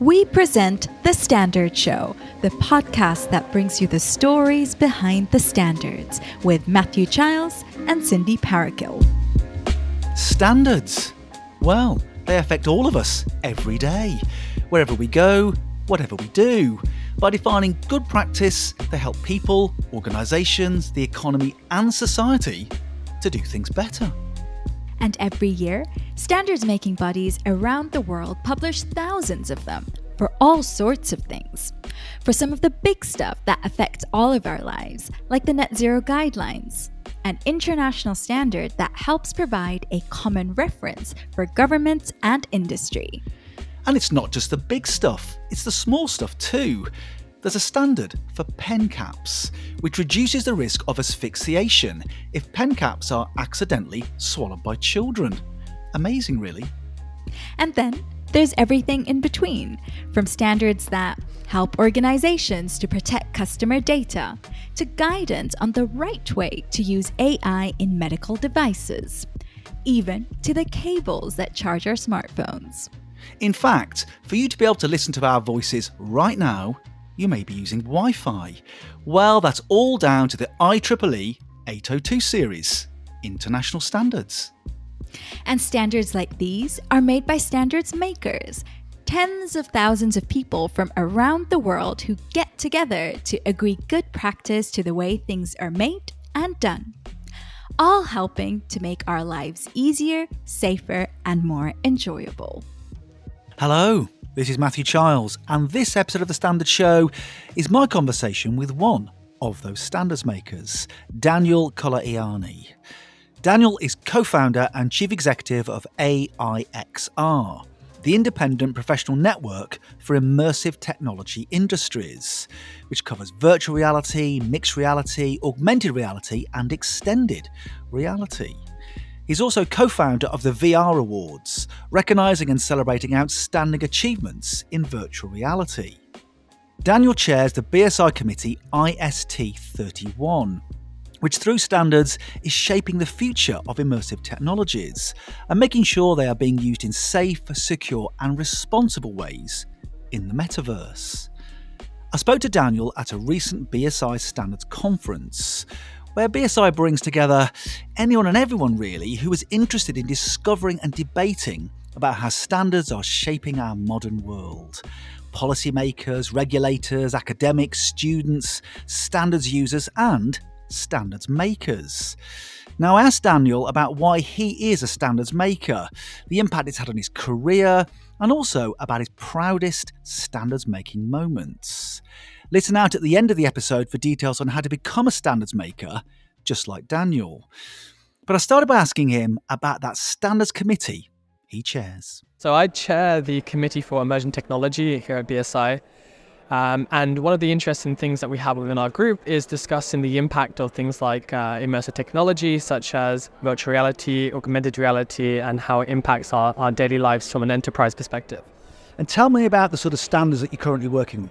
we present The Standards Show, the podcast that brings you the stories behind the standards with Matthew Childs and Cindy Parokkil. Standards. Well, they affect all of us every day. Wherever we go, whatever we do. By defining good practice, they help people, organisations, the economy, and society to do things better. And every year, standards making bodies around the world publish thousands of them for all sorts of things. For some of the big stuff that affects all of our lives, like the Net Zero Guidelines, an international standard that helps provide a common reference for governments and industry. And it's not just the big stuff, it's the small stuff too. There's a standard for pen caps, which reduces the risk of asphyxiation if pen caps are accidentally swallowed by children. Amazing, really. And then there's everything in between, from standards that help organizations to protect customer data, to guidance on the right way to use AI in medical devices, even to the cables that charge our smartphones. In fact, for you to be able to listen to our voices right now, you may be using Wi Fi. Well, that's all down to the IEEE 802 series, international standards. And standards like these are made by standards makers, tens of thousands of people from around the world who get together to agree good practice to the way things are made and done. All helping to make our lives easier, safer, and more enjoyable. Hello, this is Matthew Childs, and this episode of The Standards Show is my conversation with one of those standards makers, Daniel Colaianni. Daniel is co founder and chief executive of AIXR, the independent professional network for immersive technology industries, which covers virtual reality, mixed reality, augmented reality, and extended reality. He's also co founder of the VR Awards, recognising and celebrating outstanding achievements in virtual reality. Daniel chairs the BSI committee IST 31, which through standards is shaping the future of immersive technologies and making sure they are being used in safe, secure, and responsible ways in the metaverse. I spoke to Daniel at a recent BSI Standards conference, where BSI brings together anyone and everyone really who is interested in discovering and debating about how standards are shaping our modern world. Policymakers, regulators, academics, students, standards users, and standards makers. Now, I asked Daniel about why he is a standards maker, the impact it's had on his career, and also about his proudest standards making moments. Listen out at the end of the episode for details on how to become a standards maker, just like Daniel. But I started by asking him about that standards committee he chairs. So I chair the Committee for Emerging Technology here at BSI. Um, and one of the interesting things that we have within our group is discussing the impact of things like uh, immersive technology, such as virtual reality, augmented reality, and how it impacts our, our daily lives from an enterprise perspective. And tell me about the sort of standards that you're currently working on.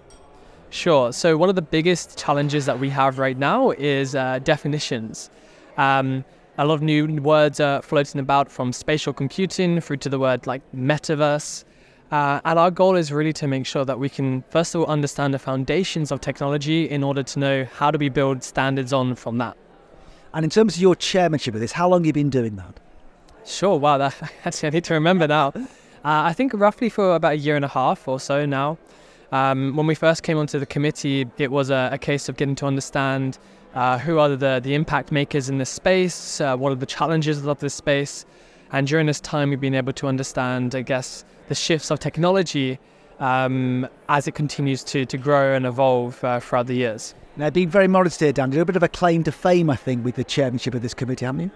Sure. So one of the biggest challenges that we have right now is uh, definitions. Um, a lot of new words are floating about from spatial computing through to the word like metaverse. Uh, and our goal is really to make sure that we can, first of all, understand the foundations of technology in order to know how do we build standards on from that. And in terms of your chairmanship of this, how long have you been doing that? Sure, wow, that, actually, I need to remember now. Uh, I think roughly for about a year and a half or so now. Um, when we first came onto the committee, it was a, a case of getting to understand uh, who are the, the impact makers in this space, uh, what are the challenges of this space. And during this time, we've been able to understand, I guess, the shifts of technology um, as it continues to, to grow and evolve uh, throughout the years. Now, being very modest here, Dan, you're a bit of a claim to fame, I think, with the chairmanship of this committee, haven't you?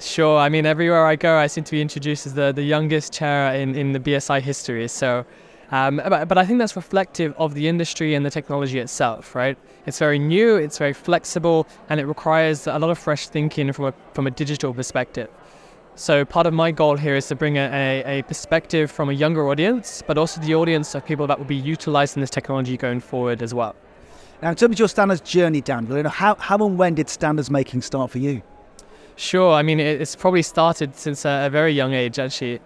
Sure. I mean, everywhere I go, I seem to be introduced as the, the youngest chair in, in the BSI history. So um, but, but I think that's reflective of the industry and the technology itself, right? It's very new, it's very flexible, and it requires a lot of fresh thinking from a, from a digital perspective. So part of my goal here is to bring a, a, perspective from a younger audience, but also the audience of people that will be utilizing this technology going forward as well. Now, in terms of your standards journey, Dan, you know, how, how and when did standards making start for you? Sure. I mean, it's probably started since a, a very young age, actually.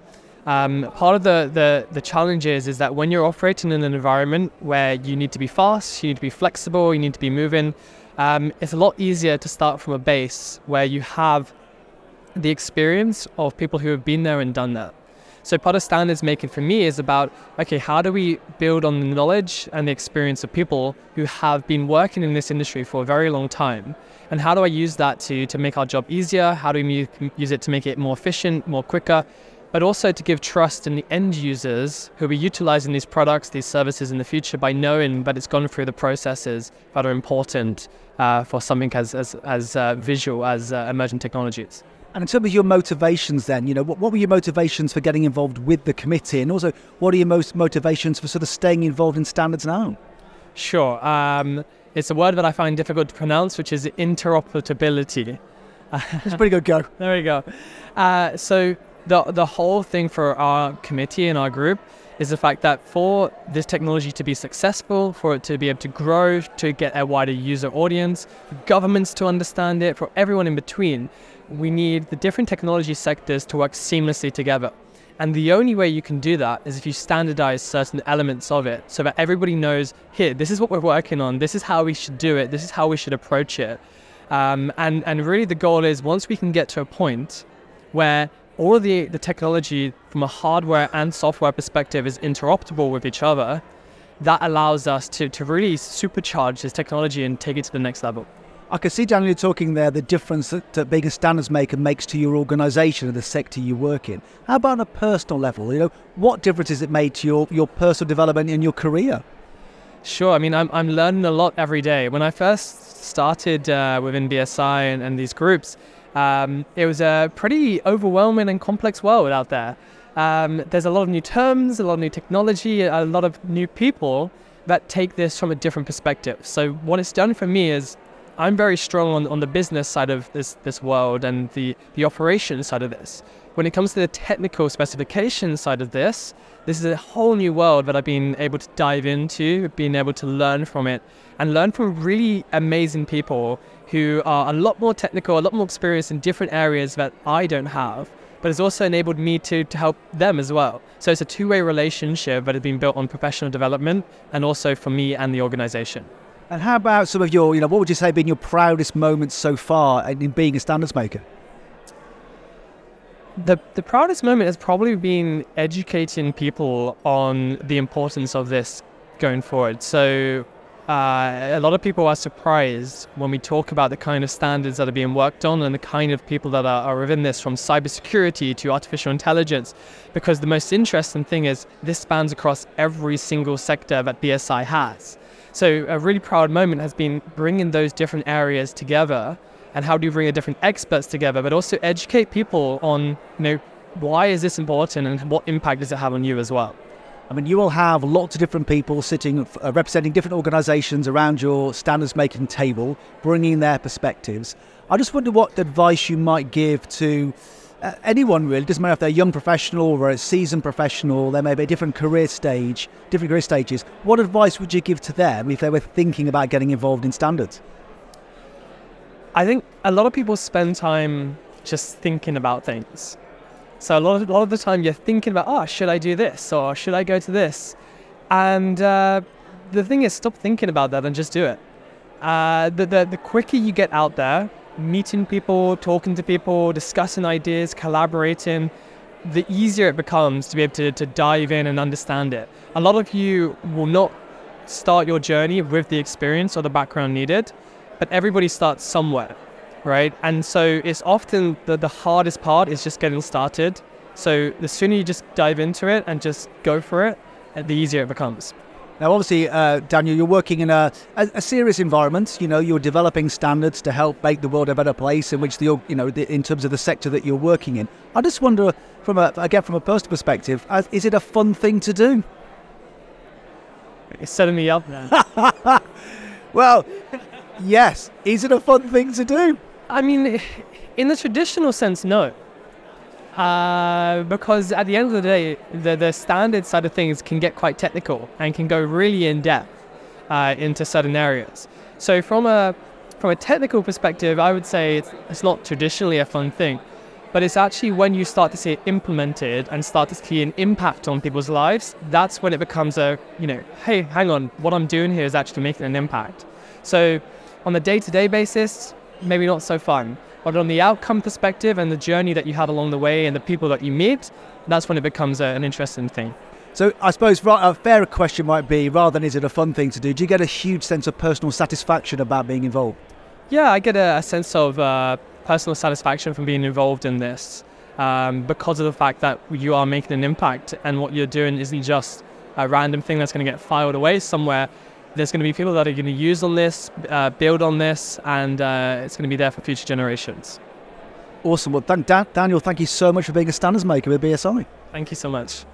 Um, part of the, the, the challenge is, is that when you're operating in an environment where you need to be fast, you need to be flexible, you need to be moving, um, it's a lot easier to start from a base where you have the experience of people who have been there and done that. So part of standards making for me is about okay, how do we build on the knowledge and the experience of people who have been working in this industry for a very long time, and how do I use that to to make our job easier? How do we use it to make it more efficient, more quicker? But also to give trust in the end users who are utilizing these products, these services in the future by knowing that it's gone through the processes that are important uh, for something as, as, as uh, visual as uh, emerging technologies. And in terms of your motivations, then, you know, what, what were your motivations for getting involved with the committee, and also what are your most motivations for sort of staying involved in standards now? Sure. Um, it's a word that I find difficult to pronounce, which is interoperability. It's a pretty good go. there we go. Uh, so the the whole thing for our committee and our group is the fact that for this technology to be successful, for it to be able to grow, to get a wider user audience, for governments to understand it, for everyone in between, we need the different technology sectors to work seamlessly together. And the only way you can do that is if you standardize certain elements of it so that everybody knows here, this is what we're working on, this is how we should do it, this is how we should approach it. Um, and, and really, the goal is once we can get to a point where all of the, the technology from a hardware and software perspective is interoperable with each other, that allows us to, to really supercharge this technology and take it to the next level. I can see, Daniel, talking there the difference that, that being a standards maker makes to your organisation and the sector you work in. How about on a personal level? You know, what difference has it made to your, your personal development in your career? Sure. I mean, I'm, I'm learning a lot every day. When I first started uh, within BSI and, and these groups, um, it was a pretty overwhelming and complex world out there. Um, there's a lot of new terms, a lot of new technology, a lot of new people that take this from a different perspective. So, what it's done for me is I'm very strong on, on the business side of this, this world and the, the operation side of this. When it comes to the technical specification side of this, this is a whole new world that I've been able to dive into, being able to learn from it, and learn from really amazing people who are a lot more technical, a lot more experienced in different areas that I don't have. But it's also enabled me to, to help them as well. So it's a two way relationship that has been built on professional development and also for me and the organization. And how about some of your, you know, what would you say have been your proudest moments so far in being a standards maker? The, the proudest moment has probably been educating people on the importance of this going forward. So, uh, a lot of people are surprised when we talk about the kind of standards that are being worked on and the kind of people that are, are within this, from cybersecurity to artificial intelligence, because the most interesting thing is this spans across every single sector that BSI has. So a really proud moment has been bringing those different areas together and how do you bring the different experts together, but also educate people on, you know, why is this important and what impact does it have on you as well? I mean, you will have lots of different people sitting, uh, representing different organisations around your standards making table, bringing their perspectives. I just wonder what advice you might give to uh, anyone really, doesn't matter if they're a young professional or a seasoned professional, they may be a different career stage, different career stages. What advice would you give to them if they were thinking about getting involved in standards? I think a lot of people spend time just thinking about things. So a lot of, a lot of the time you're thinking about, oh, should I do this or should I go to this? And uh, the thing is, stop thinking about that and just do it. Uh, the, the, the quicker you get out there, meeting people, talking to people, discussing ideas, collaborating, the easier it becomes to be able to, to dive in and understand it. A lot of you will not start your journey with the experience or the background needed, but everybody starts somewhere, right? And so it's often the, the hardest part is just getting started. So the sooner you just dive into it and just go for it, the easier it becomes. Now, obviously, uh, Daniel, you're working in a, a, a, serious environment. You know, you're developing standards to help make the world a better place. In which the, you know, the, in terms of the sector that you're working in, I just wonder, from a again from a personal perspective, uh, is it a fun thing to do? It's setting me up now. well, yes. Is it a fun thing to do? I mean, in the traditional sense, no. Uh, because at the end of the day, the, the standard side of things can get quite technical and can go really in depth uh, into certain areas. So from a from a technical perspective, I would say it's, it's not traditionally a fun thing. But it's actually when you start to see it implemented and start to see an impact on people's lives, that's when it becomes a, you know, hey, hang on, what I'm doing here is actually making an impact. So on the day to day basis, maybe not so fun. But on the outcome perspective and the journey that you have along the way and the people that you meet, that's when it becomes a, an interesting thing. So I suppose a fairer question might be, rather than is it a fun thing to do, do you get a huge sense of personal satisfaction about being involved? Yeah, I get a, a sense of uh, personal satisfaction from being involved in this um, because of the fact that you are making an impact and what you're doing isn't just a random thing that's going to get filed away somewhere. There's going to be people that are going to use on this, uh, build on this, and uh, it's going to be there for future generations. Awesome. Well, thank, Dan- Daniel, thank you so much for being a standards maker with BSI. Thank you so much.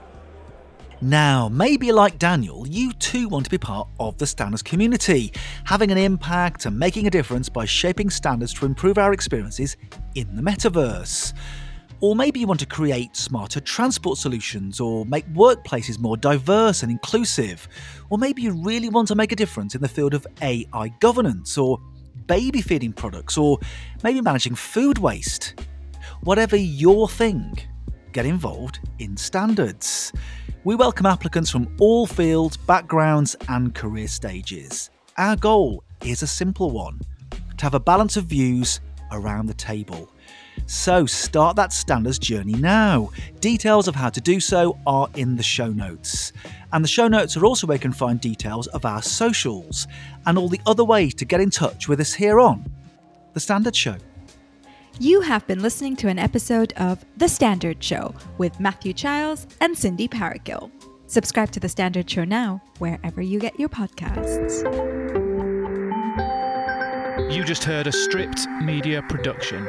Now, maybe like Daniel, you too want to be part of the standards community, having an impact and making a difference by shaping standards to improve our experiences in the metaverse. Or maybe you want to create smarter transport solutions or make workplaces more diverse and inclusive. Or maybe you really want to make a difference in the field of AI governance or baby feeding products or maybe managing food waste. Whatever your thing, get involved in standards. We welcome applicants from all fields, backgrounds, and career stages. Our goal is a simple one to have a balance of views around the table. So start that standards journey now. Details of how to do so are in the show notes. And the show notes are also where you can find details of our socials and all the other ways to get in touch with us here on The Standards Show. You have been listening to an episode of The Standards Show with Matthew Childs and Cindy Parokkil. Subscribe to The Standards Show now, wherever you get your podcasts. You just heard a stripped media production.